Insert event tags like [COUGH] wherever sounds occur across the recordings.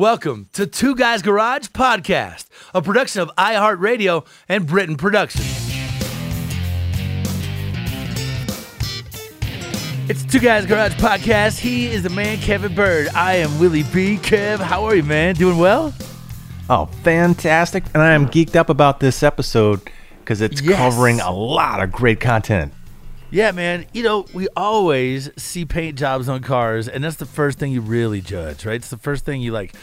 Welcome to Two Guys Garage Podcast, a production of iHeartRadio and Britain Productions. It's Two Guys Garage Podcast. He is the man, Kevin Byrd. I am Willie B. Kev, how are you, man? Doing well? Oh, fantastic. And I am geeked up about this episode because it's Yes. covering a lot of great content. Yeah, man. You know, we always see paint jobs on cars, and that's the first thing you really judge, right? It's the first thing you like.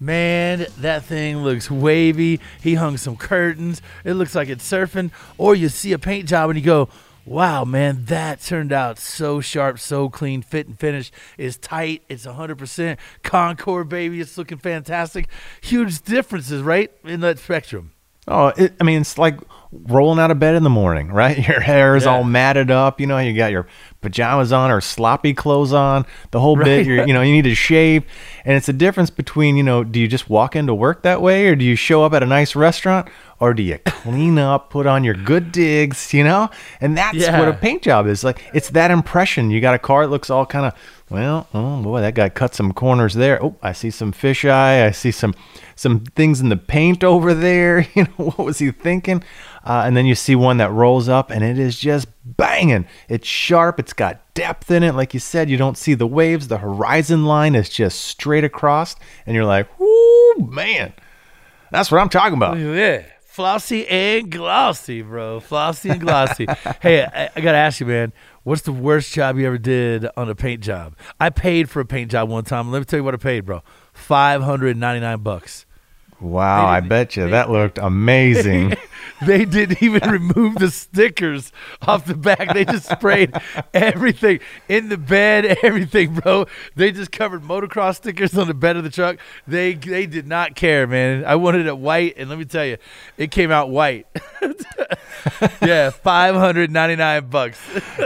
Man, that thing looks wavy. He hung some curtains. It looks like it's surfing. Or you see a paint job and you go, wow, man, that turned out so sharp, so clean. Fit and finish is tight. It's 100% concours, baby. It's looking fantastic. Huge differences, right? In that spectrum. Oh, it, I mean, it's like rolling out of bed in the morning, [LAUGHS] right? Your hair is Yeah. all matted up. You know, you got your pajamas on or sloppy clothes on, the whole Right. bit. You're, you know, you need to shave, and it's a difference between, you know, do you just walk into work that way, or do you show up at a nice restaurant, or do you clean up, put on your good digs, you know? And that's Yeah. what a paint job is like. It's that impression. You got a car that looks all kind of, well, oh boy, that guy cut some corners there. Oh, I see some fisheye. I see some some things in the paint over there. [LAUGHS] You know, what was he thinking? Uh, and then you see one that rolls up and it is just banging. It's sharp. It's got depth in it. Like you said, you don't see the waves. The horizon line is just straight across. And you're like, whoo, man. That's what I'm talking about. Yeah. Flossy and glossy, bro. Flossy and glossy. [LAUGHS] hey, I, I got to ask you, man, what's the worst job you ever did on a paint job? I paid for a paint job one time. Let me tell you what I paid, bro. 599 bucks. Wow, I bet you that looked amazing. [LAUGHS] They didn't even [LAUGHS] remove the stickers off the back. They just sprayed everything in the bed, everything, bro. They just covered motocross stickers on the bed of the truck. They they did not care, man. I wanted it white, and let me tell you, it came out white. [LAUGHS] yeah, five hundred ninety nine bucks.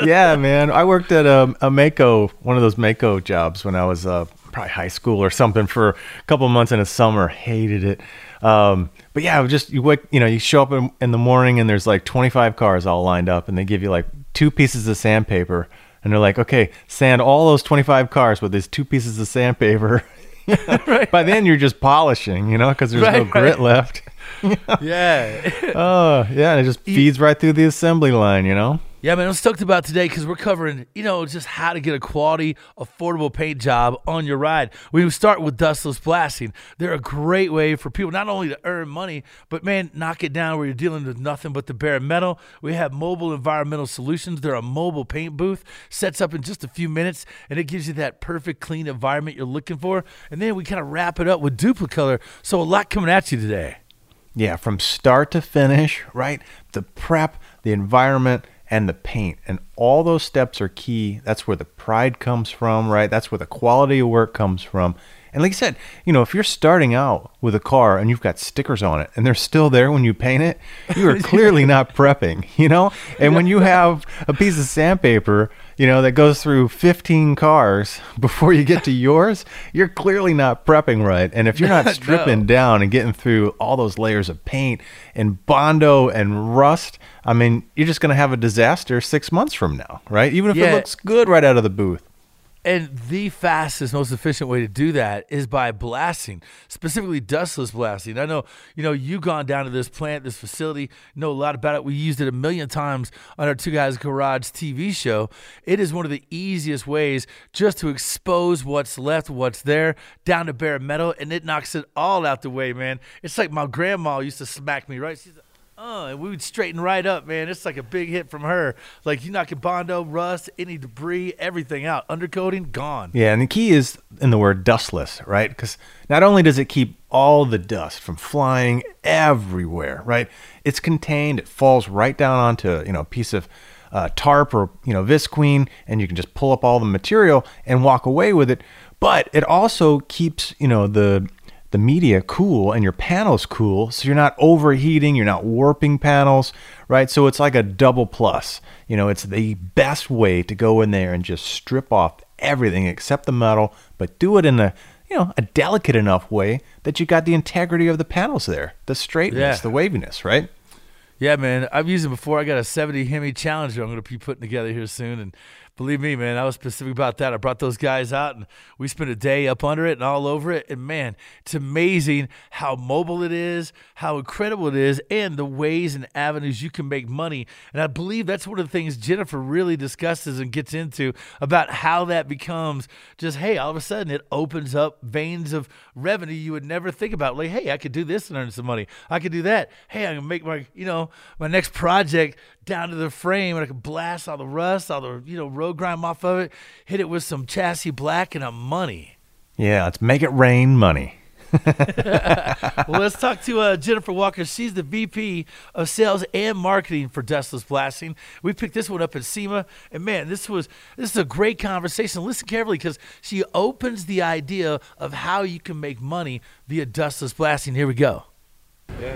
yeah, man. I worked at a, a Maaco, one of those Maaco jobs when I was uh, probably high school or something for a couple of months in the summer. Hated it. Um, but yeah, just you wake, you know, you show up in, in the morning and there's like 25 cars all lined up, and they give you like two pieces of sandpaper, and they're like, okay, sand all those 25 cars with these two pieces of sandpaper. [LAUGHS] By then, you're just polishing, you know, because there's no Right, right. grit left. [LAUGHS] yeah. Oh, yeah, and it just feeds right through the assembly line, you know. Yeah, man, I'm stoked about today because we're covering, you know, just how to get a quality, affordable paint job on your ride. We start with dustless blasting. They're a great way for people not only to earn money, but man, knock it down where you're dealing with nothing but the bare metal. We have mobile environmental solutions. They're a mobile paint booth, sets up in just a few minutes, and it gives you that perfect, clean environment you're looking for. And then we kind of wrap it up with Duplicolor. So a lot coming at you today. Yeah, from start to finish, right? The prep, the environment, and the paint. And all those steps are key. That's where the pride comes from, right? That's where the quality of work comes from. And like I said, you know, if you're starting out with a car and you've got stickers on it and they're still there when you paint it, you are [LAUGHS] clearly not prepping, you know? And when you [LAUGHS] have a piece of sandpaper, you know, that goes through 15 cars [LAUGHS] before you get to yours, you're clearly not prepping right. And if you're not stripping No. down and getting through all those layers of paint and bondo and rust, I mean, you're just going to have a disaster 6 months from now, right? Even if it looks good right out of the booth. And the fastest, most efficient way to do that is by blasting, specifically dustless blasting. I know, you know, you've gone down to this plant, this facility, know a lot about it. We used it a million times on our Two Guys Garage TV show. It is one of the easiest ways just to expose what's left, what's there, down to bare metal, and it knocks it all out the way, man. It's like my grandma used to smack me, right? She's Oh, and we would straighten right up, man. It's like a big hit from her. Like you knocking bondo, rust, any debris, everything out. Undercoating gone. Yeah, and the key is in the word dustless, right? Because not only does it keep all the dust from flying everywhere, right? It's contained. It falls right down onto you know a piece of uh, tarp or you know visqueen, and you can just pull up all the material and walk away with it. But it also keeps you know the the media cool and your panels cool so you're not overheating you're not warping panels right so it's like a double plus you know it's the best way to go in there and just strip off everything except the metal but do it in a you know a delicate enough way that you got the integrity of the panels there the straightness Yeah. the waviness right Yeah, man. I've used it before. I got a 70 Hemi Challenger I'm going to be putting together here soon. And believe me, man, I was specific about that. I brought those guys out and we spent a day up under it and all over it. And man, it's amazing how mobile it is, how incredible it is, and the ways and avenues you can make money. And I believe that's one of the things Jennifer really discusses and gets into about how that becomes just, hey, all of a sudden it opens up veins of revenue you would never think about. Like, hey, I could do this and earn some money. I could do that. Hey, I can make my, you know, my next project down to the frame and I could blast all the rust, all the, you know, road grime off of it, hit it with some chassis black and I'm money. yeah let's make it rain money [LAUGHS] well, let's talk to uh, Jennifer Walker. She's the VP of Sales and Marketing for Dustless Blasting. We picked this one up at SEMA, and man, this was this is a great conversation. Listen carefully because she opens the idea of how you can make money via dustless blasting. Here we go.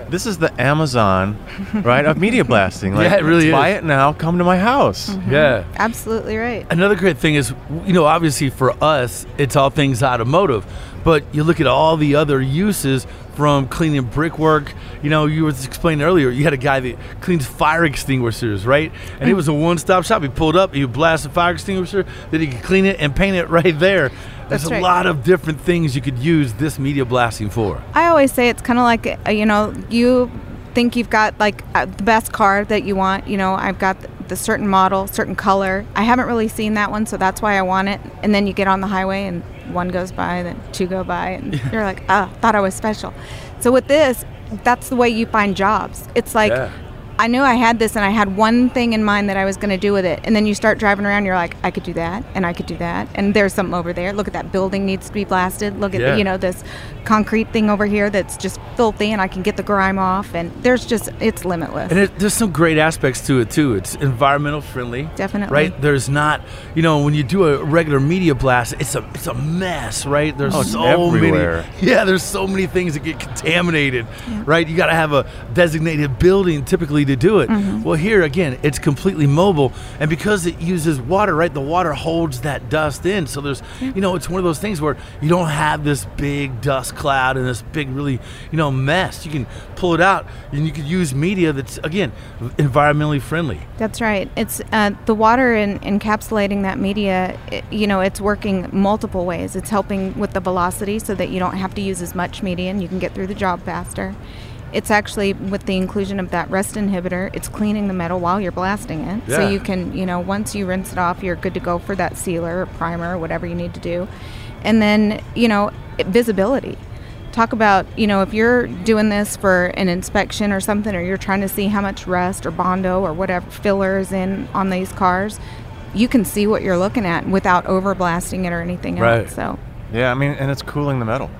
This is the amazon right of media blasting [LAUGHS] like Yeah, it really buy is. it now come to my house mm-hmm. Yeah. Absolutely right. Another great thing is, you know, obviously for us, it's all things automotive, but you look at all the other uses from cleaning brickwork. You know, you were explaining earlier, you had a guy that cleans fire extinguishers, right? And it mm. was a one stop shop. He pulled up, he would blast a fire extinguisher, then he could clean it and paint it right there. There's That's a lot of different things you could use this media blasting for. I always say it's kind of like uh, you know you think you've got like uh, the best car that you want. You know, I've got the, certain model, certain color. I haven't really seen that one, so that's why I want it. And then you get on the highway and one goes by, then two go by, and [LAUGHS] you're like, ah, thought I was special. So with this, that's the way you find jobs. It's like. Yeah. I knew I had this and I had one thing in mind that I was going to do with it. And then you start driving around, you're like, I could do that and I could do that. And there's something over there. Look at that building needs to be blasted. Look at, Yeah. the, you know, this concrete thing over here that's just filthy and I can get the grime off. And there's just, it's limitless. And it, there's some great aspects to it too. It's environmental friendly, Definitely. Right? There's not, you know, when you do a regular media blast, it's a it's a mess, right? There's Oh, so everywhere. many, yeah. There's so many things that get contaminated, right? You got to have a designated building typically to do it. Mm-hmm. Well, here again, it's completely mobile, and because it uses water, right? The water holds that dust in, so there's, you know, it's one of those things where you don't have this big dust cloud and this big, really, you know, mess. You can pull it out, and you can use media that's again environmentally friendly. That's right. It's uh, the water in, encapsulating that media. It, you know, it's working multiple ways. It's helping with the velocity so that you don't have to use as much media and you can get through the job faster. It's actually with the inclusion of that rust inhibitor. It's cleaning the metal while you're blasting it, Yeah. so you can, you know, once you rinse it off, you're good to go for that sealer or primer or whatever you need to do. And then, you know, it- visibility talk about you know if you're doing this for an inspection or something or you're trying to see how much rust or bondo or whatever filler is in on these cars you can see what you're looking at without overblasting it or anything Right. else so Yeah, I mean, and it's cooling the metal,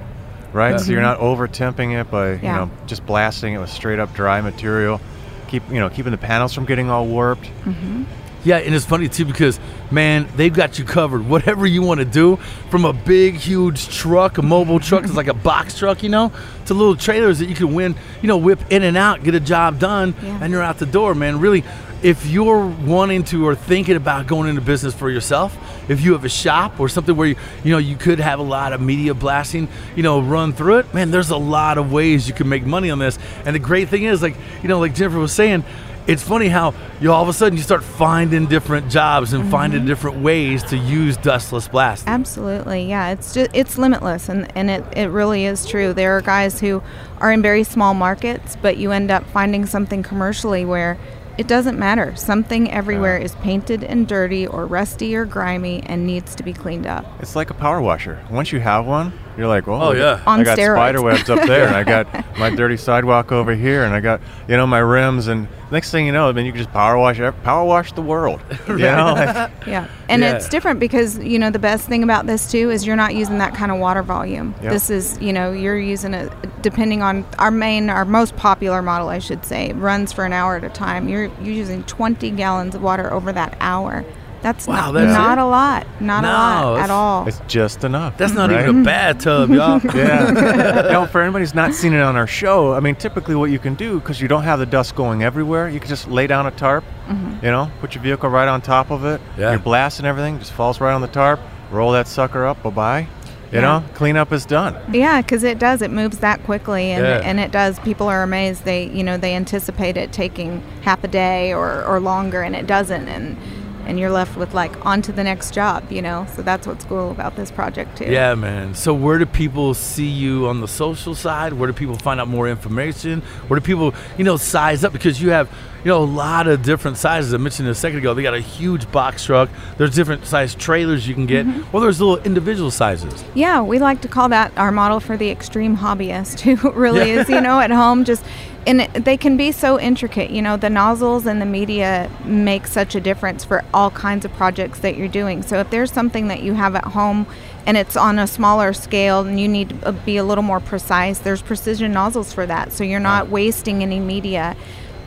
right? So you're mm-hmm. not over temping it by you know just blasting it with straight up dry material. Keep you know keeping the panels from getting all warped. Mm-hmm. Yeah, and it's funny too because man, they've got you covered. [LAUGHS] Whatever you want to do, from a big, huge truck, a mobile [LAUGHS] truck, it's like a box truck, you know, to little trailers that you can win, you know, whip in and out, get a job done, Yeah. and you're out the door, man. Really, if you're wanting to or thinking about going into business for yourself, if you have a shop or something where you, you know you could have a lot of media blasting, you know, run through it, man, there's a lot of ways you can make money on this. And the great thing is, like, you know, like Jennifer was saying, it's funny how you all of a sudden you start finding different jobs and finding mm-hmm. different ways to use dustless blasting. Absolutely, yeah. It's just it's limitless, and and it it really is true. There are guys who are in very small markets, but you end up finding something commercially where it doesn't matter. Something everywhere is painted and dirty or rusty or grimy and needs to be cleaned up. It's like a power washer. Once you have one, you're like, oh, Oh, yeah. On I got steroids. spider webs up there, and I got [LAUGHS] my dirty sidewalk over here, and I got you know my rims, and next thing you know, I mean, you can just power wash ev- power wash the world. [LAUGHS] You know, Like, [LAUGHS] Yeah, and Yeah. it's different because you know the best thing about this too is you're not using that kind of water volume. Yeah. This is you know you're using it depending on our main, our most popular model, I should say, runs for an hour at a time. You're you're using 20 gallons of water over that hour. That's Wow, not, that's not it? a lot, not No, a lot it's- at all. it's just enough. That's not right? even a bathtub, y'all. [LAUGHS] Yeah. you know, for anybody who's not seen it on our show, I mean, typically what you can do, because you don't have the dust going everywhere, you can just lay down a tarp, mm-hmm. you know, put your vehicle right on top of it. Yeah. Your blast and everything just falls right on the tarp, roll that sucker up, bye bye. You Yeah. know, cleanup is done. Yeah, because it does. It moves that quickly, and, Yeah. and it does. People are amazed. They you know they anticipate it taking half a day or, or longer, and it doesn't. And and you're left with like on to the next job. You know, so that's what's cool about this project too. Yeah, man. So where do people see you on the social side? Where do people find out more information? Where do people, you know, size up? Because you have, you know, a lot of different sizes. I mentioned a second ago, they got a huge box truck. There's different size trailers you can get. Mm-hmm. Well, there's little individual sizes. Yeah, we like to call that our model for the extreme hobbyist [LAUGHS] who really Yeah. is, you know, at home just and it, they can be so intricate. You know, the nozzles and the media make such a difference for all kinds of projects that you're doing. So if there's something that you have at home and it's on a smaller scale and you need to uh, be a little more precise, there's precision nozzles for that. So you're not wasting any media.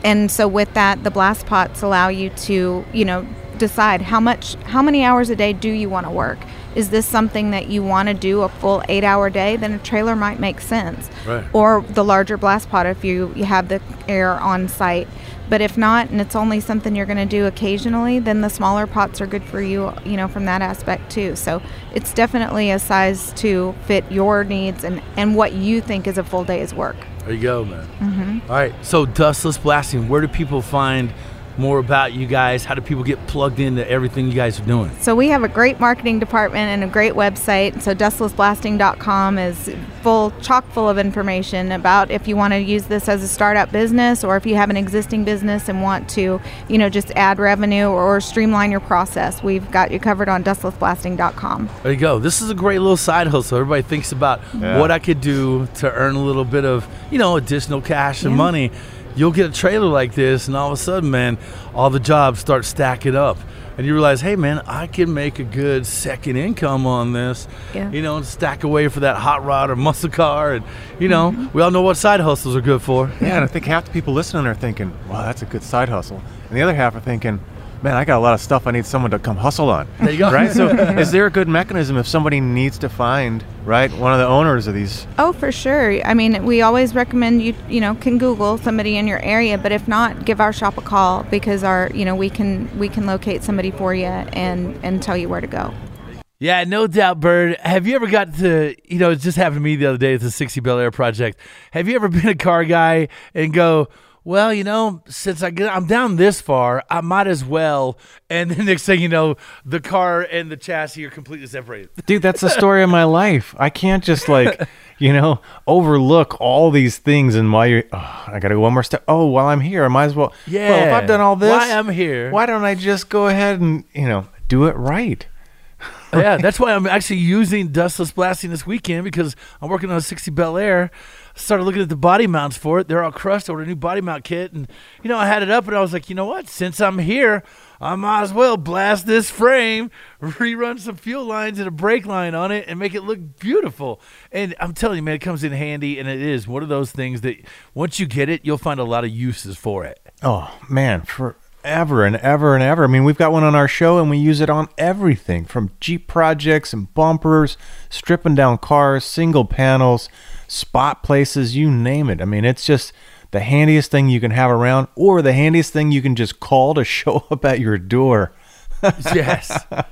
And so with that, the blast pots allow you to, you know, decide how much how many hours a day do you want to work is this something that you want to do a full eight hour day then a trailer might make sense Right. or the larger blast pot if you, you have the air on site but if not and it's only something you're going to do occasionally then the smaller pots are good for you you know from that aspect too so it's definitely a size to fit your needs and and what you think is a full day's work There you go, man. Mm-hmm. right. So dustless blasting. Where do people find more about you guys? How do people get plugged into everything you guys are doing? So we have a great marketing department and a great website. So dustlessblasting.com is full, chock full of information about if you want to use this as a startup business or if you have an existing business and want to, you know, just add revenue or streamline your process. We've got you covered on dustlessblasting.com. There you go. This is a great little side hustle. Everybody thinks about Yeah. what I could do to earn a little bit of, you know, additional cash and Yeah. money. You'll get a trailer like this, and all of a sudden, man, all the jobs start stacking up. And you realize, hey, man, I can make a good second income on this. Yeah. You know, and stack away for that hot rod or muscle car. And, you know, mm-hmm. we all know what side hustles are good for. Yeah, and I think half the people listening are thinking, wow, that's a good side hustle. And the other half are thinking, man, I got a lot of stuff I need someone to come hustle on. There you go. Right? So [LAUGHS] is there a good mechanism if somebody needs to find, right, one of the owners of these? Oh, for sure. I mean, we always recommend you, you know, can Google somebody in your area, but if not, give our shop a call because our, you know, we can we can locate somebody for you and and tell you where to go. Yeah, no doubt, Byrd. Have you ever got to, you know, it just happened to me the other day at the 60 Bel Air project. Have you ever been a car guy and go, well, you know, since I get, I'm down this far, I might as well. And the next thing you know, the car and the chassis are completely separated. Dude, that's the story of my life. I can't just like, [LAUGHS] you know, overlook all these things and while you're, oh, I got to go one more step. Oh, while I'm here, I might as well. Yeah. Well, if I've done all this, Why I'm here. why don't I just go ahead and, you know, do it right? [LAUGHS] yeah, that's why I'm actually using dustless blasting this weekend because I'm working on a 60 Bel Air. Started looking at the body mounts for it. They're all crushed. I Ordered a new body mount kit, and you know I had it up, and I was like, you know what? Since I'm here, I might as well blast this frame, [LAUGHS] rerun some fuel lines and a brake line on it, and make it look beautiful. And I'm telling you, man, it comes in handy, and it is one of those things that once you get it, you'll find a lot of uses for it. Oh man, for forever and ever and ever. I mean, we've got one on our show and we use it on everything from Jeep projects and bumpers, stripping down cars, single panels, spot places, you name it. I mean, it's just the handiest thing you can have around or the handiest thing you can just call to [LAUGHS] show up at your door. [LAUGHS] yes. [LAUGHS]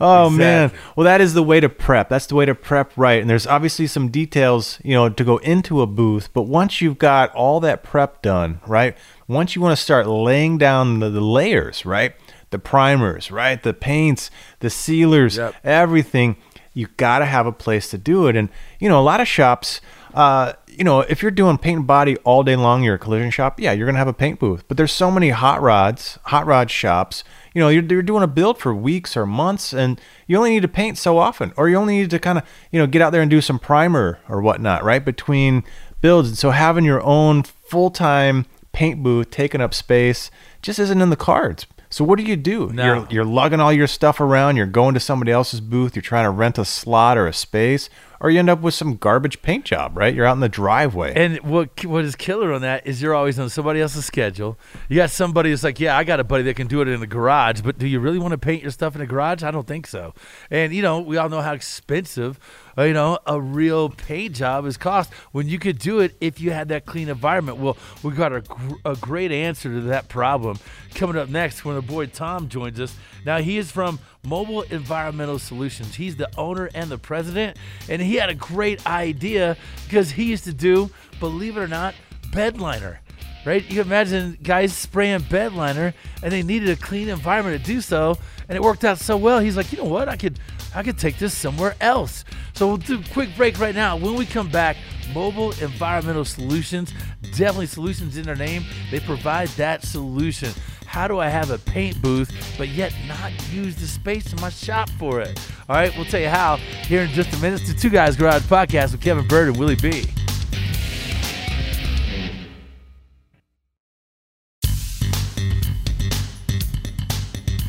Oh man. Well, that is the way to prep. That's the way to prep right. And there's obviously some details, you know, to go into a booth, but once you've got all that prep done, right? Once you want to start laying down the, the layers, right? The primers, right? The paints, the sealers, Yep. everything, you got to have a place to do it. And, you know, a lot of shops, uh, you know, if you're doing paint and body all day long, you're a collision shop, yeah, you're going to have a paint booth. But there's so many hot rods, hot rod shops, you know, you're, you're doing a build for weeks or months and you only need to paint so often, or you only need to kind of, you know, get out there and do some primer or whatnot, right? Between builds. And so having your own full time paint booth taking up space just isn't in the cards. So what do you do? No. You're you're lugging all your stuff around, you're going to somebody else's booth, you're trying to rent a slot or a space, or you end up with some garbage paint job, right? You're out in the driveway. And what what is killer on that is you're always on somebody else's schedule. You got somebody who's like, yeah, I got a buddy that can do it in the garage, but do you really want to paint your stuff in the garage? I don't think so. And you know, we all know how expensive, you know, a real paint job is cost when you could do it if you had that clean environment. Well, we got a, a great answer to that problem coming up next when the boy Tom joins us. Now he is from Mobile Environmental Solutions. He's the owner and the president, and he had a great idea because he used to do, believe it or not, bedliner. Right? You imagine guys spraying bedliner and they needed a clean environment to do so, and it worked out so well. He's like, you know what? I could, I could take this somewhere else. So we'll do a quick break right now. When we come back, Mobile Environmental Solutions, definitely solutions in their name. They provide that solution. How do I have a paint booth, but yet not use the space in my shop for it? All right, we'll tell you how here in just a minute. It's the Two Guys Garage Podcast with Kevin Byrd and Willie B.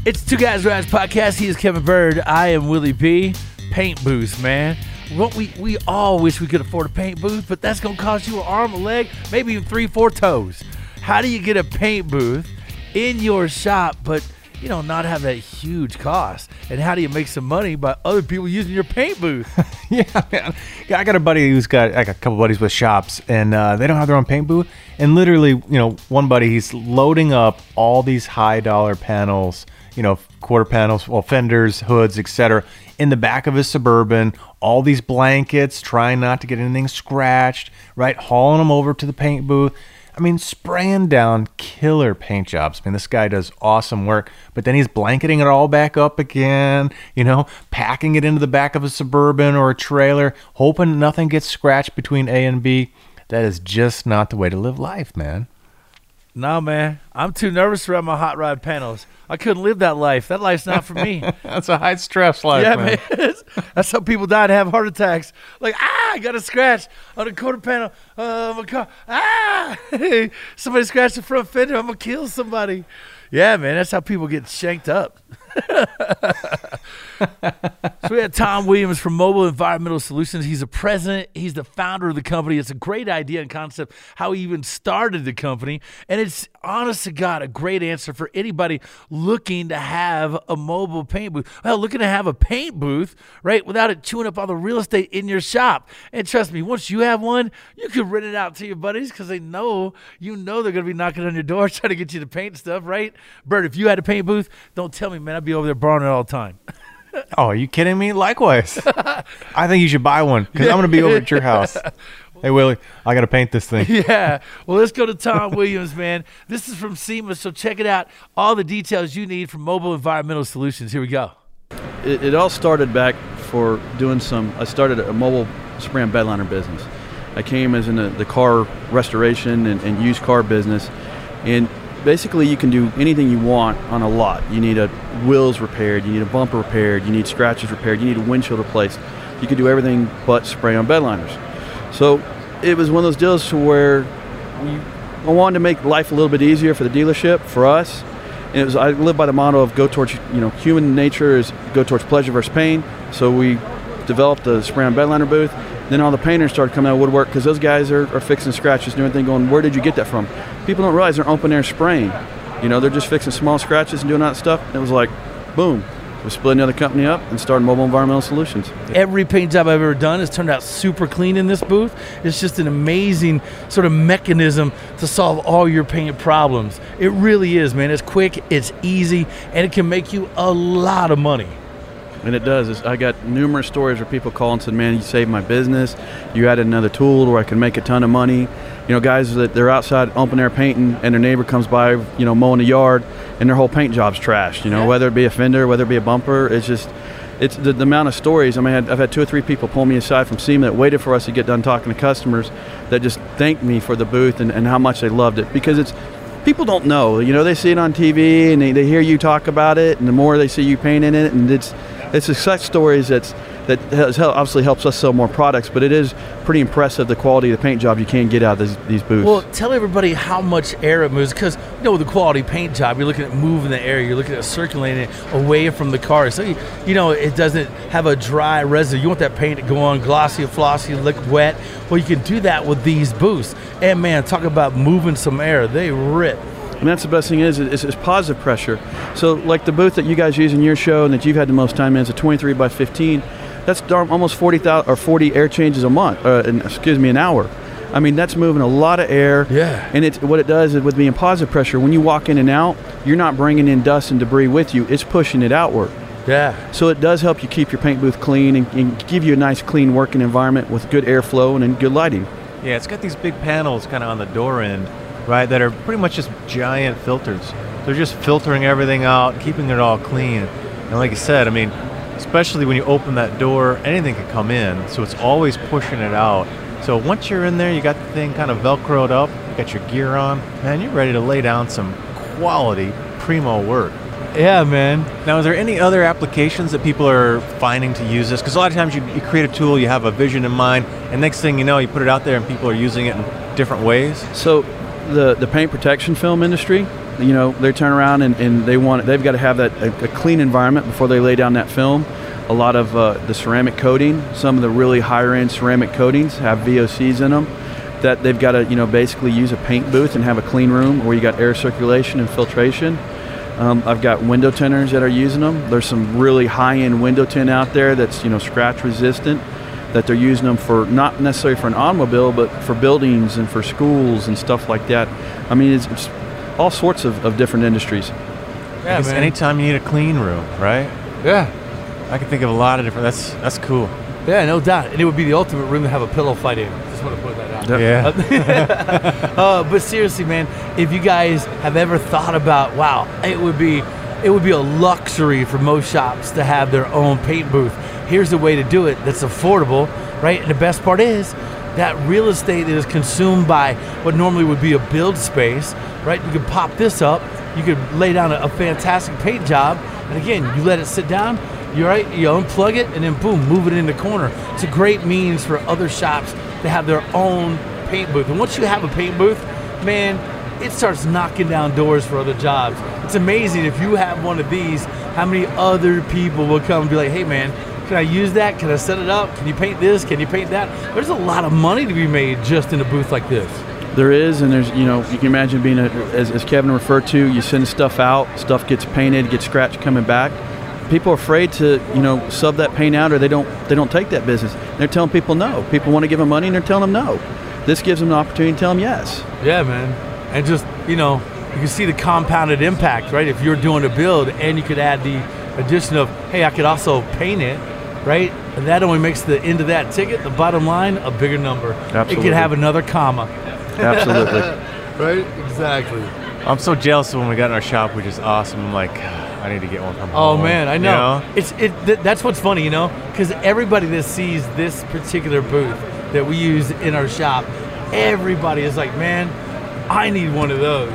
It's Two Guys Garage Podcast. He is Kevin Byrd. I am Willie B. Paint booth, man. What we we all wish we could afford a paint booth, but that's gonna cost you an arm, a leg, maybe even three, four toes. How do you get a paint booth in your shop, but you know not have that huge cost? And how do you make some money by other people using your paint booth? [LAUGHS] yeah, man. I got a buddy who's got like a couple buddies with shops, and uh, they don't have their own paint booth. And literally, you know, one buddy he's loading up all these high dollar panels, you know, quarter panels, well, fenders, hoods, etc., in the back of his suburban. All these blankets, trying not to get anything scratched, right? Hauling them over to the paint booth. I mean, spraying down killer paint jobs. I mean, this guy does awesome work, but then he's blanketing it all back up again, you know, packing it into the back of a suburban or a trailer, hoping nothing gets scratched between A and B. That is just not the way to live life, man. No, man. I'm too nervous around my hot rod panels. I couldn't live that life. That life's not for me. [LAUGHS] That's a high stress life, yeah, man. man. [LAUGHS] That's how people die and have heart attacks. Like, ah, I got a scratch on a quarter panel of a car. Ah, [LAUGHS] somebody scratched the front fender. I'm gonna kill somebody. Yeah, man. That's how people get shanked up. [LAUGHS] So we had Tom Williams from Mobile Environmental Solutions. He's the president. He's the founder of the company. It's a great idea and concept how he even started the company, and it's honest to God a great answer for anybody looking to have a mobile paint booth. Well, looking to have a paint booth, right, without it chewing up all the real estate in your shop. And trust me, once you have one, you can rent it out to your buddies because they know you know they're gonna be knocking on your door [LAUGHS] trying to get you to paint stuff, right? Bert, if you had a paint booth, don't tell me, man. I'd be over there borrowing it all the time. [LAUGHS] Oh, are you kidding me? Likewise. [LAUGHS] I think you should buy one because I'm going to be over at your house. [LAUGHS] Hey, Willie, I got to paint this thing. Yeah. Well, let's go to Tom Williams, man. This is from SEMA, so check it out. All the details you need from Mobile Environmental Solutions. Here we go. it, it all started back for doing some. I started a mobile spray and bedliner business. I came as in the, the car restoration and, and used car business, and basically you can do anything you want on a lot. You need a wheels repaired, you need a bumper repaired, you need scratches repaired, you need a windshield replaced. You can do everything but spray on bedliners. So it was one of those deals where we, I wanted to make life a little bit easier for the dealership, for us, and it was I live by the motto of go towards you know human nature is go towards pleasure versus pain. So we developed the spray on bedliner booth. Then all the painters started coming out of woodwork because those guys are, are fixing scratches, doing everything. Going, where did you get that from? People don't realize they're open air spraying. You know, they're just fixing small scratches and doing that stuff. And it was like, boom, we split another company up and started Mobile Environmental Solutions. Every paint job I've ever done has turned out super clean in this booth. It's just an amazing sort of mechanism to solve all your paint problems. It really is, man. It's quick, it's easy, and it can make you a lot of money. And it does. It's, I got numerous stories where people call and said, "Man, you saved my business. You added another tool where I can make a ton of money." You know, guys that they're outside open air painting, and their neighbor comes by, you know, mowing the yard, and their whole paint job's trashed. You know, Yeah. whether it be a fender, whether it be a bumper, it's just. It's the, the amount of stories. I mean, I've had two or three people pull me aside from SEMA that waited for us to get done talking to customers that just thanked me for the booth and, and how much they loved it because it's people don't know. You know, they see it on TV and they, they hear you talk about it, and the more they see you painting it, and it's it's success stories that's that has, obviously helps us sell more products. But it is pretty impressive the quality of the paint job you can get out of these, these booths. Well, tell everybody how much air it moves because you know the quality paint job, you're looking at moving the air, you're looking at circulating it away from the car, so you, you know it doesn't have a dry residue. You want that paint to go on glossy, flossy, look wet. Well, you can do that with these booths. And man, talk about moving some air, they rip. And that's the best thing is, is, is positive pressure. So like the booth that you guys use in your show and that you've had the most time in is a 23 by 15. That's darn, almost 40,000 or 40 air changes a month, uh, an, excuse me, an hour. I mean, that's moving a lot of air. Yeah. And it's what it does is with being positive pressure, when you walk in and out, you're not bringing in dust and debris with you. It's pushing it outward. Yeah. So it does help you keep your paint booth clean and, and give you a nice, clean working environment with good airflow and, and good lighting. Yeah, it's got these big panels kind of on the door end, right, that are pretty much just giant filters. They're just filtering everything out, keeping it all clean. And like I said, I mean, especially when you open that door, anything can come in, so it's always pushing it out. So once you're in there, you got the thing kind of velcroed up, you got your gear on, man, you're ready to lay down some quality primo work. Yeah, man. Now, is there any other applications that people are finding to use this? Because a lot of times you, you create a tool, you have a vision in mind, and next thing you know, you put it out there and people are using it in different ways. So, the the paint protection film industry, you know, they turn around and, and they want they've got to have that a, a clean environment before they lay down that film. A lot of uh, the ceramic coating, some of the really higher end ceramic coatings have VOCs in them. That they've got to you know basically use a paint booth and have a clean room where you got air circulation and filtration. Um, I've got window tinters that are using them. There's some really high-end window tint out there that's you know scratch resistant. That they're using them for not necessarily for an automobile, but for buildings and for schools and stuff like that. I mean, it's, it's all sorts of, of different industries. Yeah, Because man. anytime you need a clean room, right? yeah. I can think of a lot of different. That's that's cool. Yeah, no doubt. And it would be the ultimate room to have a pillow fight in. Just want to put that out. Yeah. [LAUGHS] Uh, but seriously, man, if you guys have ever thought about, wow, it would be, it would be a luxury for most shops to have their own paint booth. Here's a way to do it that's affordable, right? And the best part is that real estate is consumed by what normally would be a build space, right? You could pop this up, you could lay down a, a fantastic paint job, and again, you let it sit down. You're right. You unplug it and then boom, move it in the corner. It's a great means for other shops to have their own paint booth. And once you have a paint booth, man, it starts knocking down doors for other jobs. It's amazing if you have one of these, how many other people will come and be like, hey man, can I use that? Can I set it up? Can you paint this? Can you paint that? There's a lot of money to be made just in a booth like this. There is, and there's, you know, you can imagine being, a, as, as Kevin referred to, you send stuff out, stuff gets painted, gets scratched coming back. People are afraid to, you know, sub that paint out, or they don't, they don't take that business. They're telling people no. People want to give them money, and they're telling them no. This gives them an opportunity to tell them yes. Yeah, man. And just, you know, you can see the compounded impact, right? If you're doing a build and you could add the addition of, hey, I could also paint it, right? And that only makes the end of that ticket, the bottom line, a bigger number. It could have another comma. Absolutely. [LAUGHS] Right? Exactly. I'm so jealous of when we got in our shop, which is awesome. I'm like, ah, I need to get one from Oh home. man, I you know. It's it. Th- that's what's funny, you know, because everybody that sees this particular booth that we use in our shop, everybody is like, man, I need one of those.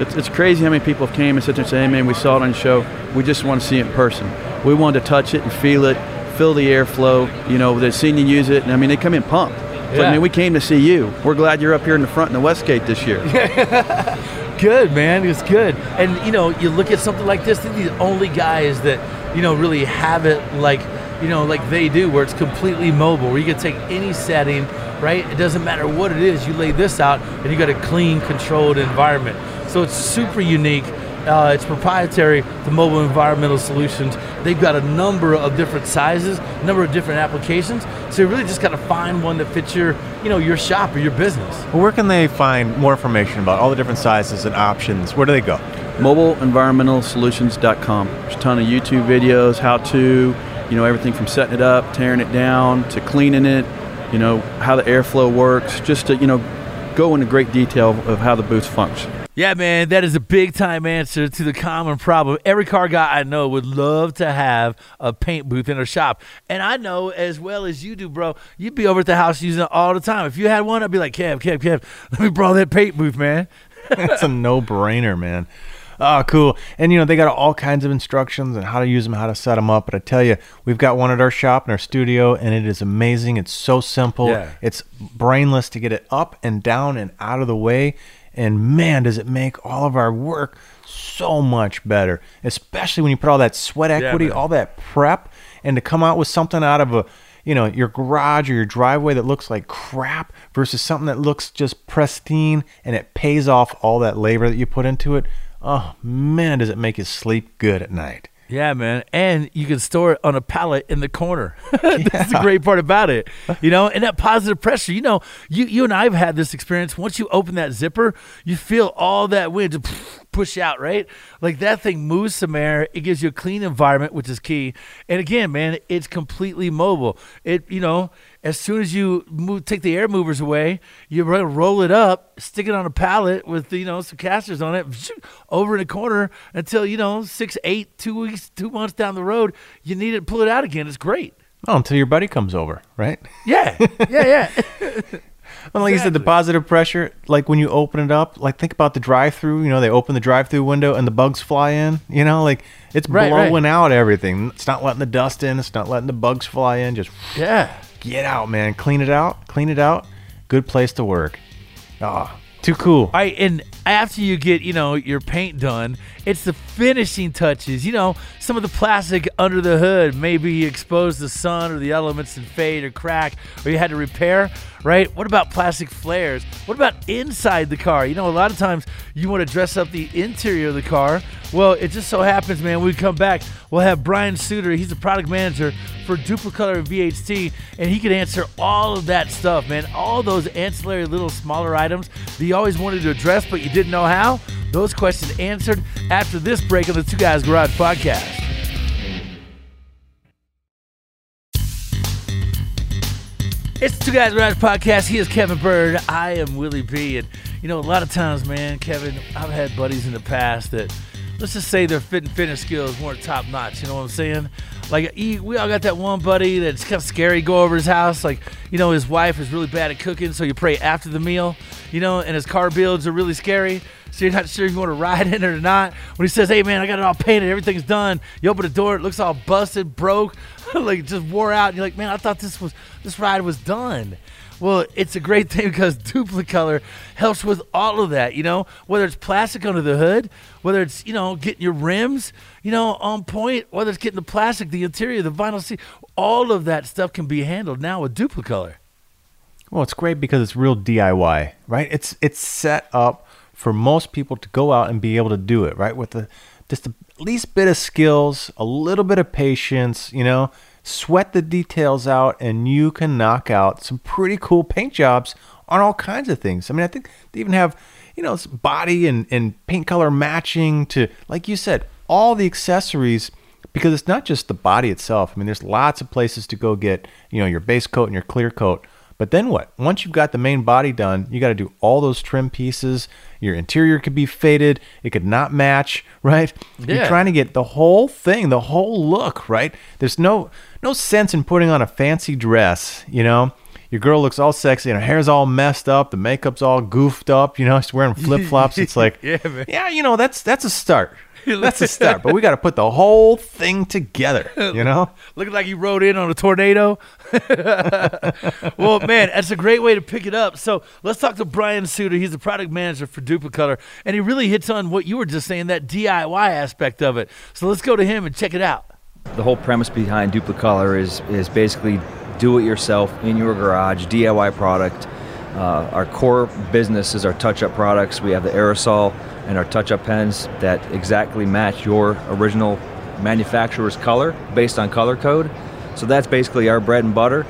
It's, it's crazy how many people have came and sit there and say, hey man, we saw it on the show. We just want to see it in person. We wanted to touch it and feel it, feel the airflow. You know, they've seen you use it. And I mean, they come in pumped. Like, Yeah. man, we came to see you. We're glad you're up here in the front in the Westgate this year. [LAUGHS] Good man, it's good. And you know, you look at something like this. They're the only guys that you know really have it like you know like they do, where it's completely mobile, where you can take any setting, right? It doesn't matter what it is. You lay this out, and you got a clean, controlled environment. So it's super unique. Uh, it's proprietary to Mobile Environmental Solutions. They've got a number of different sizes, a number of different applications. So you really just got to find one that fits your, you know, your shop or your business. Well, where can they find more information about all the different sizes and options? Where do they go? mobileenvironmentalsolutions.com. There's a ton of YouTube videos, how to, you know, everything from setting it up, tearing it down, to cleaning it, you know, how the airflow works, just to, you know, go into great detail of how the booths function. Yeah, man, that is a big time answer to the common problem. Every car guy I know would love to have a paint booth in their shop. And I know as well as you do, bro, you'd be over at the house using it all the time. If you had one, I'd be like, Kev, Kev, Kev, [LAUGHS] let me borrow that paint booth, man. [LAUGHS] It's a no brainer, man. Oh, cool. And, you know, they got all kinds of instructions on how to use them, how to set them up. But I tell you, we've got one at our shop in our studio, and it is amazing. It's so simple. Yeah. It's brainless to get it up and down and out of the way. And man, does it make all of our work so much better, especially when you put all that sweat equity, man. all that prep, and to come out with something out of a you know your garage or your driveway that looks like crap versus something that looks just pristine and it pays off all that labor that you put into it. Oh man, does it make you sleep good at night? Yeah, man. And you can store it on a pallet in the corner. [LAUGHS] [LAUGHS] That's the great part about it. You know, and that positive pressure, you know, you, you and I have had this experience. Once you open that zipper, you feel all that wind just [SNIFFS] push out, right? Like that thing moves some air. It gives you a clean environment, which is key. And again, man, it's completely mobile. It, you know, as soon as you move, take the air movers away, you roll it up, stick it on a pallet with you know some casters on it, [LAUGHS] over in a corner until you know six, eight, two weeks, two months down the road, you need it, pull it out again. It's great. Oh, until your buddy comes over, right? Yeah, yeah, yeah. [LAUGHS] Well, like you said, the positive pressure, like when you open it up, like think about the drive-through. You know, they open the drive-through window and the bugs fly in. You know, like it's Right, right. blowing out everything. It's not letting the dust in. It's not letting the bugs fly in. Just yeah. Get out, man. Clean it out. Clean it out. Good place to work. Oh, too cool. Right, and after you get, you know, your paint done, it's the finishing touches. You know, some of the plastic under the hood may be exposed to the sun or the elements and fade or crack, or you had to repair, right? What about plastic flares? What about inside the car? You know, a lot of times you want to dress up the interior of the car. Well, it just so happens, man, we come back, we'll have Brian Suter. He's the product manager for Duplicolor VHT, and he can answer all of that stuff, man. All those ancillary little smaller items that you always wanted to address, but you didn't know how. Those questions answered after this break of the Two Guys Garage podcast. It's the Two Guys Garage podcast. He is Kevin Byrd. I am Willie B. And, you know, a lot of times, man, Kevin, I've had buddies in the past that, let's just say their fit and fitness skills weren't top notch. You know what I'm saying? Like, we all got that one buddy that's kind of scary. Go over his house. Like, you know, his wife is really bad at cooking, so you pray after the meal, you know, and his car builds are really scary. So you're not sure if you want to ride in it or not. When he says, "Hey man, I got it all painted, everything's done," you open the door, it looks all busted, broke, [LAUGHS] like just wore out. And you're like, "Man, I thought this was this ride was done." Well, it's a great thing because [LAUGHS] Duplicolor helps with all of that. You know, whether it's plastic under the hood, whether it's you know getting your rims, you know, on point, whether it's getting the plastic, the interior, the vinyl seat, all of that stuff can be handled now with Duplicolor. Well, it's great because it's real DIY, right? It's it's set up for most people to go out and be able to do it, right? With the just the least bit of skills, a little bit of patience, you know, sweat the details out, and you can knock out some pretty cool paint jobs on all kinds of things. I mean, I think they even have, you know, body and, and paint color matching to, like you said, all the accessories because it's not just the body itself. I mean, there's lots of places to go get, you know, your base coat and your clear coat. But then what? Once you've got the main body done, you got to do all those trim pieces. Your interior could be faded. It could not match, [LAUGHS] right? You're trying to get the whole thing, the whole look, right? There's no no sense in putting on a fancy dress, you know? Your girl looks all sexy and her hair's all messed up, the makeup's all goofed up, you know, she's wearing [LAUGHS] flip-flops. It's like, Yeah, man. yeah, you know, that's that's a start. [LAUGHS] That's a start, but we got to put the whole thing together, you [LAUGHS] know? Looking like you rode in on a tornado. [LAUGHS] well, man, that's a great way to pick it up. So let's talk to Brian Suter. He's the product manager for Duplicolor, and he really hits on what you were just saying, that DIY aspect of it. So let's go to him and check it out. The whole premise behind Duplicolor is is basically do it yourself in your garage, DIY product. Uh, our core business is our touch-up products. We have the aerosol and our touch-up pens that exactly match your original manufacturer's color based on color code. So that's basically our bread and butter.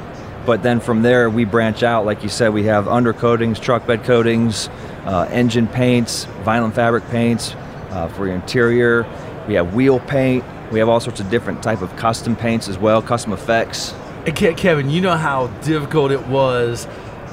But then from there, we branch out. Like you said, we have undercoatings, truck bed coatings, uh, engine paints, vinyl and fabric paints uh, for your interior. We have wheel paint. We have all sorts of different type of custom paints as well, custom effects. Kevin, you know how difficult it was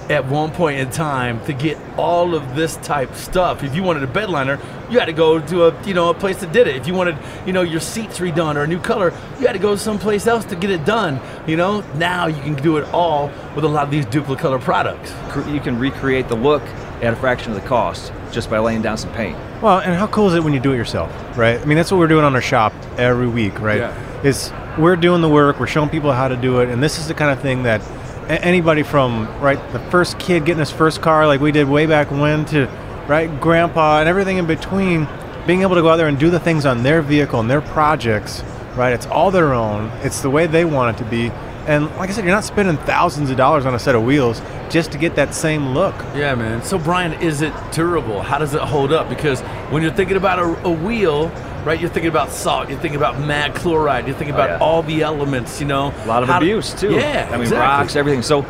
at one point in time to get all of this type stuff. If you wanted a bedliner, you had to go to a you know a place that did it. If you wanted you know your seats redone or a new color, you had to go someplace else to get it done. You know now you can do it all with a lot of these Duplicolor products. You can recreate the look at a fraction of the cost just by laying down some paint. Well, and how cool is it when you do it yourself, right? I mean, that's what we're doing on our shop every week, right? Yeah. Is we're doing the work, we're showing people how to do it, and this is the kind of thing that a- anybody from right the first kid getting his first car, like we did way back when, to right grandpa and everything in between, being able to go out there and do the things on their vehicle and their projects, right? It's all their own. It's the way they want it to be. And like I said, you're not spending thousands of dollars on a set of wheels just to get that same look. Yeah, man. So, Brian, is it durable? How does it hold up? Because when you're thinking about a, a wheel, right, you're thinking about salt, you're thinking about mag chloride, you're thinking about yeah. all the elements, you know. A lot of abuse too. Yeah, I mean exactly. rocks, everything. So.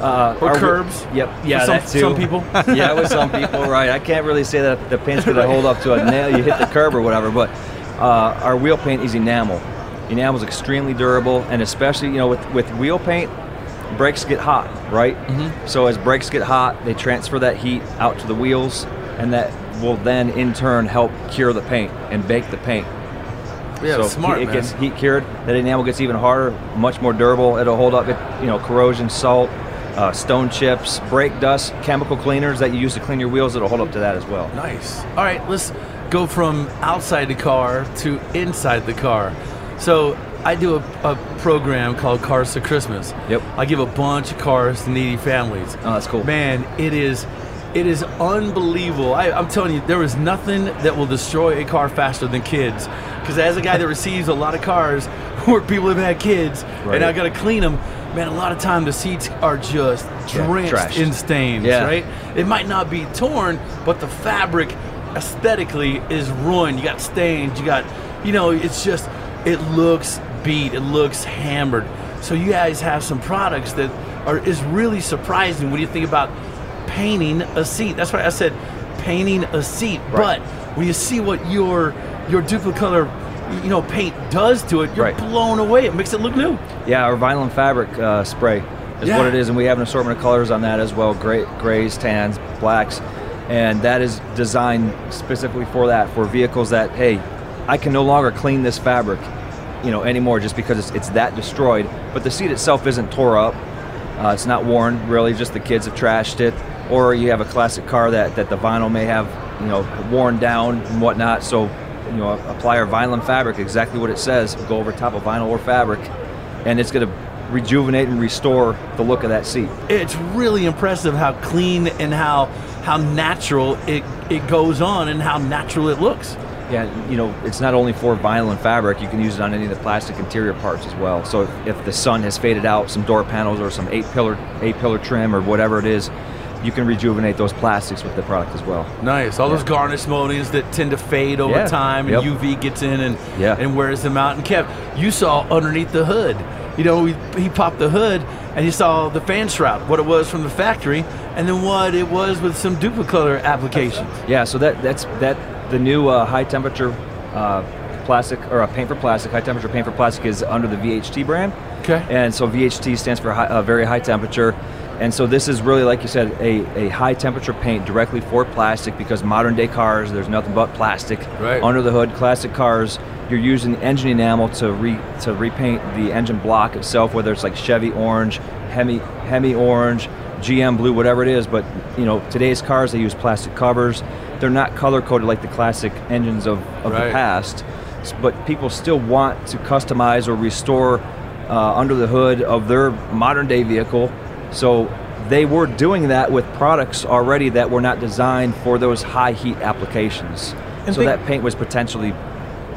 Uh, Or curbs. Yep. Yeah, some- that too. some people. [LAUGHS] yeah, with some people, right? I can't really say that the paint's going to hold up to a nail. You hit the curb or whatever, but uh, our wheel paint is enamel. Enamel is extremely durable, and especially you know with with wheel paint, brakes get hot, right? Mm-hmm. So as brakes get hot, they transfer that heat out to the wheels, and that will then in turn help cure the paint and bake the paint. Yeah, so smart, it man. gets heat cured. That enamel gets even harder, much more durable. It'll hold up, you know, corrosion, salt, uh, stone chips, brake dust, chemical cleaners that you use to clean your wheels. It'll hold up to that as well. Nice. All right, let's go from outside the car to inside the car. So I do a, a program called Cars to Christmas. Yep. I give a bunch of cars to needy families. Oh, that's cool. Man, it is it is unbelievable. I, I'm telling you, there is nothing that will destroy a car faster than kids. Because as a guy that [LAUGHS] receives a lot of cars [LAUGHS] where people have had kids Right. and I got to clean them, man, a lot of time the seats are just drenched trashed. in stains, Yeah. right? It might not be torn, but the fabric aesthetically is ruined. You got stains, you got, you know, it's just, it looks beat, it looks hammered. So you guys have some products that are is really surprising when you think about painting a seat. That's why I said painting a seat. Right. But when you see what your your Duplicolor, you know, paint does to it, you're Right. blown away. It makes it look new. Yeah, our vinyl and fabric uh, spray is Yeah. what it is, and we have an assortment of colors on that as well: gray, grays, tans, blacks, and that is designed specifically for that for vehicles that hey, I can no longer clean this fabric, you know, anymore just because it's, it's that destroyed. But the seat itself isn't tore up; uh, it's not worn really. Just the kids have trashed it, or you have a classic car that that the vinyl may have you know worn down and whatnot. So you know, apply our vinyl and fabric, exactly what it says. Go over top of vinyl or fabric, and it's going to rejuvenate and restore the look of that seat. it's really impressive how clean and how how natural it it goes on and how natural it looks. Yeah, you know, it's not only for vinyl and fabric. You can use it on any of the plastic interior parts as well. So if, if the sun has faded out some door panels or some A-pillar eight pillar trim or whatever it is, you can rejuvenate those plastics with the product as well. Nice. All those garnish moldings that tend to fade over Yeah. time and Yep. UV gets in and Yeah. and wears them out. And Kev, you saw underneath the hood. You know, we, he popped the hood and you saw the fan shroud, what it was from the factory, and then what it was with some Duplicolor applications. Yeah, so that that's that the new uh, high temperature uh, plastic or uh, paint for plastic, high temperature paint for plastic is under the VHT brand. Okay. And so VHT stands for high, uh, very high temperature. And so this is really, like you said, a, a high temperature paint directly for plastic because modern day cars, there's nothing but plastic Right. under the hood. Classic cars, you're using engine enamel to re to repaint the engine block itself, whether it's like Chevy orange, Hemi Hemi orange, GM blue, whatever it is. But you know, today's cars they use plastic covers. They're not color coded like the classic engines of, of Right. the past. But people still want to customize or restore uh, under the hood of their modern day vehicle. So they were doing that with products already that were not designed for those high heat applications. And so that paint was potentially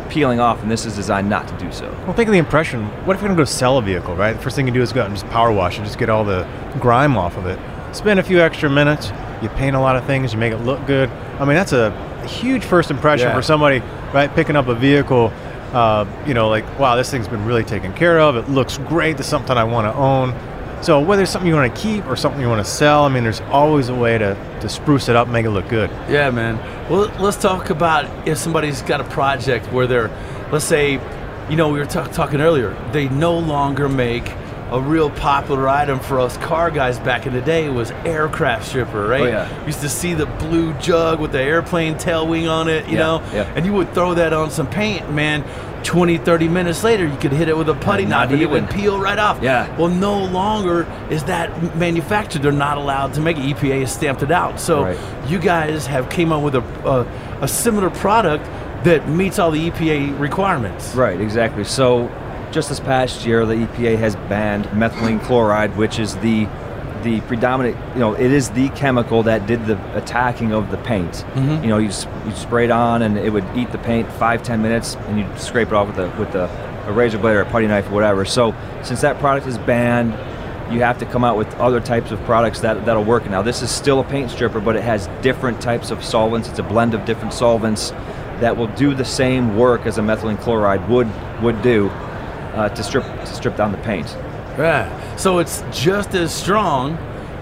peeling off, and this is designed not to do so. Well, think of the impression. What if you're gonna go sell a vehicle, right? The first thing you do is go out and just power wash and just get all the grime off of it. spend a few extra minutes. You paint a lot of things. You make it look good. I mean, that's a huge first impression Yeah. for somebody, right? Picking up a vehicle, uh, you know, like wow, this thing's been really taken care of. It looks great. This is something I want to own. So whether it's something you want to keep or something you want to sell, I mean, there's always a way to, to spruce it up, make it look good. Yeah, man. Well, let's talk about if somebody's got a project where they're, let's say, you know, we were ta- talking earlier, they no longer make a real popular item for us car guys back in the day was aircraft stripper, right? Oh, yeah. We used to see the blue jug with the airplane tail wing on it, you Yeah, know? yeah. And you would throw that on some paint, man. 20, 30 minutes later, you could hit it with a putty knife and it would peel right off. Yeah. Well, no longer is that manufactured. They're not allowed to make it. EPA has stamped it out. So Right. you guys have came up with a, a, a similar product that meets all the EPA requirements. Right, exactly. So, just this past year, the EPA has banned methylene chloride, which is the the predominant. You know, it is the chemical that did the attacking of the paint. You know, you you spray it on, and it would eat the paint five ten minutes, and you scrape it off with a with a, a razor blade or a putty knife or whatever. So, since that product is banned. You have to come out with other types of products that, that'll work. Now, this is still a paint stripper, but it has different types of solvents. It's a blend of different solvents that will do the same work as a methylene chloride would would do uh, to strip to strip down the paint. Yeah. So it's just as strong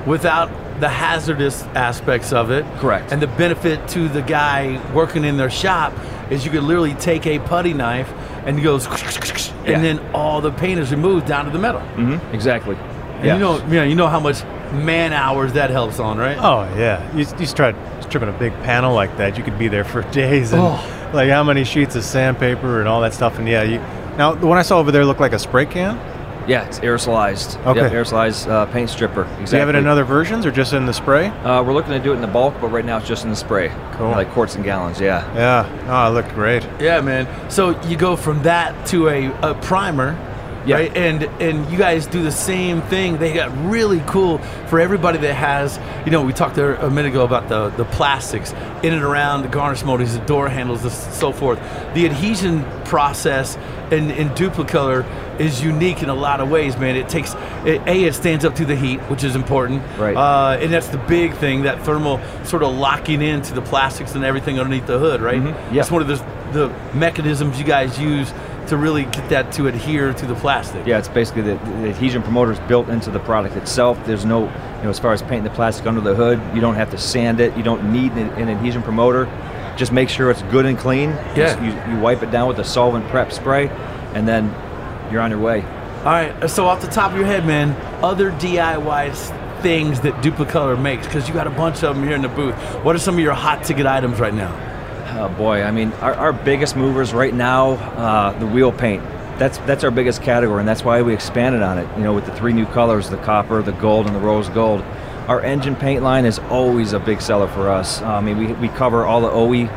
without the hazardous aspects of it. Correct. And the benefit to the guy working in their shop is you could literally take a putty knife and it goes and Yeah. then all the paint is removed down to the metal. Mm-hmm. Exactly. And you know, you know, you know how much man hours that helps on, right? Oh yeah, you, you start stripping a big panel like that, you could be there for [LAUGHS] days. And Oh. Like how many sheets of sandpaper and all that stuff, and yeah, you. Now the one I saw over there looked like a spray can. Yeah, it's aerosolized. Okay. Yep, aerosolized uh, paint stripper. Exactly. Do you have it in other versions or just in the spray? Uh, we're looking to do it in the bulk, but right now it's just in the spray. Cool. Like quarts and gallons. Yeah. Yeah. Oh, it looked great. Yeah, man. So you go from that to a, a primer, Yeah. right? And and you guys do the same thing. They got really cool for everybody that has, you know, we talked there a minute ago about the the plastics in and around the garnish moldings, the door handles, the so forth. The adhesion process in, in Duplicolor is unique in a lot of ways, man. It takes it, a it stands up to the heat, which is important, Right. Uh, and that's the big thing that thermal sort of locking into the plastics and everything underneath the hood, right? Mhm. Yeah. That's one of the the mechanisms you guys use to really get that to adhere to the plastic. Yeah, it's basically the, the adhesion promoter is built into the product itself. There's no, you know, as far as painting the plastic under the hood, you don't have to sand it. You don't need an, an adhesion promoter. Just make sure it's good and clean. Yeah. You, you wipe it down with a solvent prep spray, and then you're on your way. All right. Uh, so off the top of your head, man, other DIY things that Duplicolor makes, because you got a bunch of them here in the booth. What are some of your hot ticket items right now? Oh boy, I mean, our, our biggest movers right now, uh, the wheel paint. That's that's our biggest category, and that's why we expanded on it. You know, with the three new colors, the copper, the gold, and the rose gold. Our engine paint line is always a big seller for us. Uh, I mean, we, we cover all the OE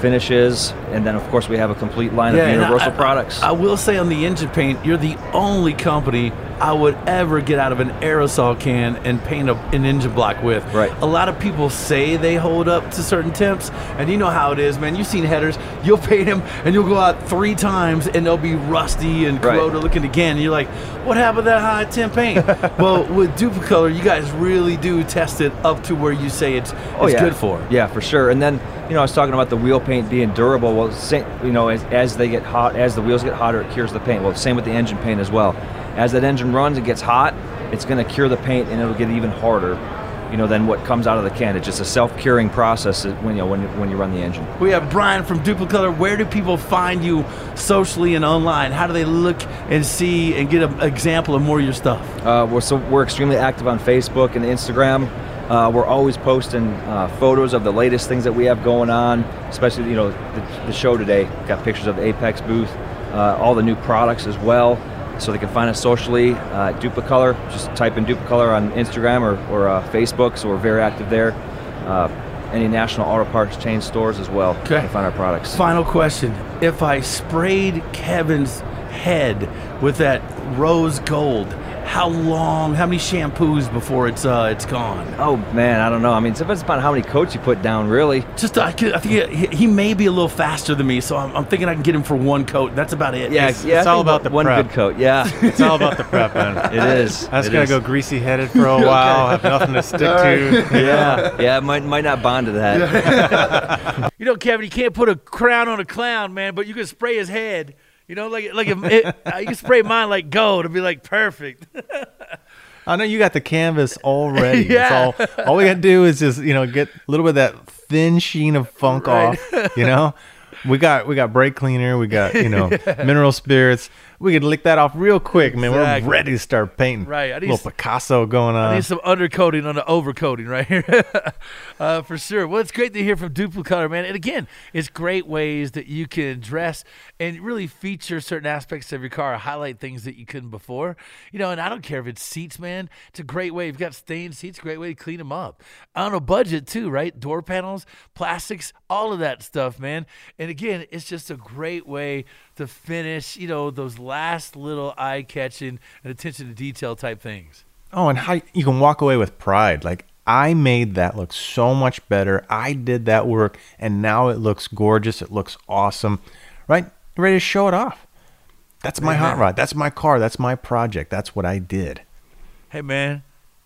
finishes, and then of course we have a complete line of universal I- products. I will say on the engine paint, you're the only company I would ever get out of an aerosol can and paint a, an engine block with. Right. A lot of people say they hold up to certain temps, and you know how it is, man. You've seen headers. You'll paint them, and you'll go out three times, and they'll be rusty and Right. corroded looking again. And you're like, what happened to that high temp paint? [LAUGHS] well, with Duplicolor, you guys really do test it up to where you say it's, Oh, it's yeah. good for. Yeah, for sure. And then, you know, I was talking about the wheel paint being durable. Well, same, you know, as, as they get hot, as the wheels get hotter, it cures the paint. Well, same with the engine paint as well. As that engine runs, it gets hot. It's going to cure the paint, and it'll get even harder. You know, than what comes out of the can. It's just a self-curing process when you know when you, when you run the engine. We have Brian from Duplicolor. Where do people find you socially and online? How do they look and see and get an example of more of your stuff? Uh, we're so we're extremely active on Facebook and Instagram. Uh, we're always posting uh, photos of the latest things that we have going on, especially you know the, the show today. Got pictures of the AAPEX booth, uh, all the new products as well, so they can find us socially. Uh, Duplicolor, just type in Duplicolor on Instagram or, or uh, Facebook. So we're very active there. Uh, any national auto parts chain stores as well. Okay. to find our products. Final question. If I sprayed Kevin's head with that rose gold how long, how many shampoos before it's uh it's gone? Oh man, I don't know. I mean, it depends upon how many coats you put down, really. Just I, could, I think he, he may be a little faster than me, so I'm, I'm thinking I can get him for one coat. That's about it. Yeah, It's- yeah. it's all about the prep. one prep. good coat. Yeah, [LAUGHS] It's all about the prep, man. [LAUGHS] it is. I was It gonna is. go greasy headed for a [LAUGHS] while, have nothing to stick to. Yeah, yeah. It might might not bond to that. You know, Kevin, you can't put a crown on a clown, man, but you can spray his head. You know, like like if it, you can spray mine like gold, it'd be like perfect. [LAUGHS] I know you got the canvas already. Yeah. It's all all we gotta do is just, you know, get a little bit of that thin sheen of funk Right. off. You know? We got we got brake cleaner, we got, you know, [LAUGHS] mineral spirits. We can lick that off real quick, man. Exactly. We're ready to start painting. Right, I need little s- Picasso going on. I need some undercoating on the overcoating right here, [LAUGHS] uh, for sure. Well, it's great to hear from Duplicolor, man. And again, it's great ways that you can dress and really feature certain aspects of your car, highlight things that you couldn't before. You know, and I don't care if it's seats, man. It's a great way. You've got stained seats, great way to clean them up. On a budget too, right? Door panels, plastics, all of that stuff, man. And again, it's just a great way to finish, you know, those last little eye-catching and attention to detail type things. Oh, and how you can walk away with pride. Like I made that look so much better. I did that work, and now it looks gorgeous. It looks awesome, right? You're ready to show it off. That's my hot rod. That's my car. That's my project. That's what I did. Hey man,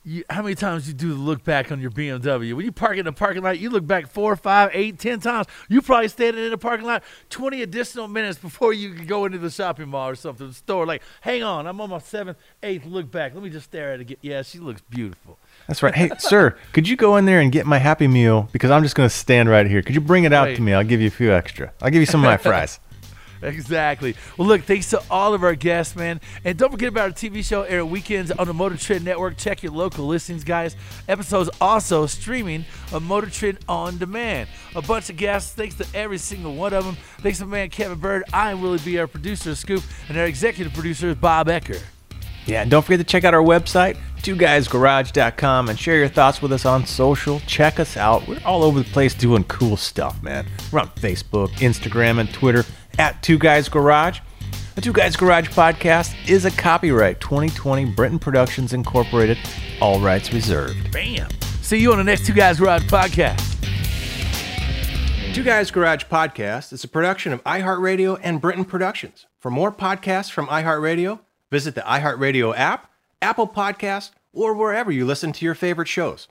you, how many times you do the look back on your BMW? When you park in the parking lot, you look back four, five, eight, ten times. You probably standing in the parking lot twenty additional minutes before you can go into the shopping mall or something, the store. Like, hang on, I'm on my seventh, eighth look back. Let me just stare at it again. Yeah, she looks beautiful. That's right. Hey, sir, [LAUGHS] could you go in there and get my Happy Meal? Because I'm just going to stand right here. Could you bring it out Right. to me? I'll give you a few extra. I'll give you some of my fries. [LAUGHS] Exactly. Well, look, thanks to all of our guests, man. And don't forget about our TV show airing weekends on the Motor Trend Network. Check your local listings, guys. Episodes also streaming on Motor Trend On Demand. A bunch of guests. Thanks to every single one of them. Thanks to my man Kevin Byrd. I'm Willie B, our producer Scoop, and our executive producer is Bob Ecker. Yeah, and don't forget to check out our website, twoguysgarage.com, and share your thoughts with us on social. Check us out. We're all over the place doing cool stuff, man. We're on Facebook, Instagram, and Twitter at Two Guys Garage. The Two Guys Garage podcast is a copyright 2020 Britain Productions Incorporated, all rights reserved. Bam. See you on the next Two Guys Garage podcast. Two Guys Garage Podcast is a production of iHeartRadio and Britain Productions. For more podcasts from iHeartRadio, visit the iHeartRadio app, Apple Podcast, or wherever you listen to your favorite shows.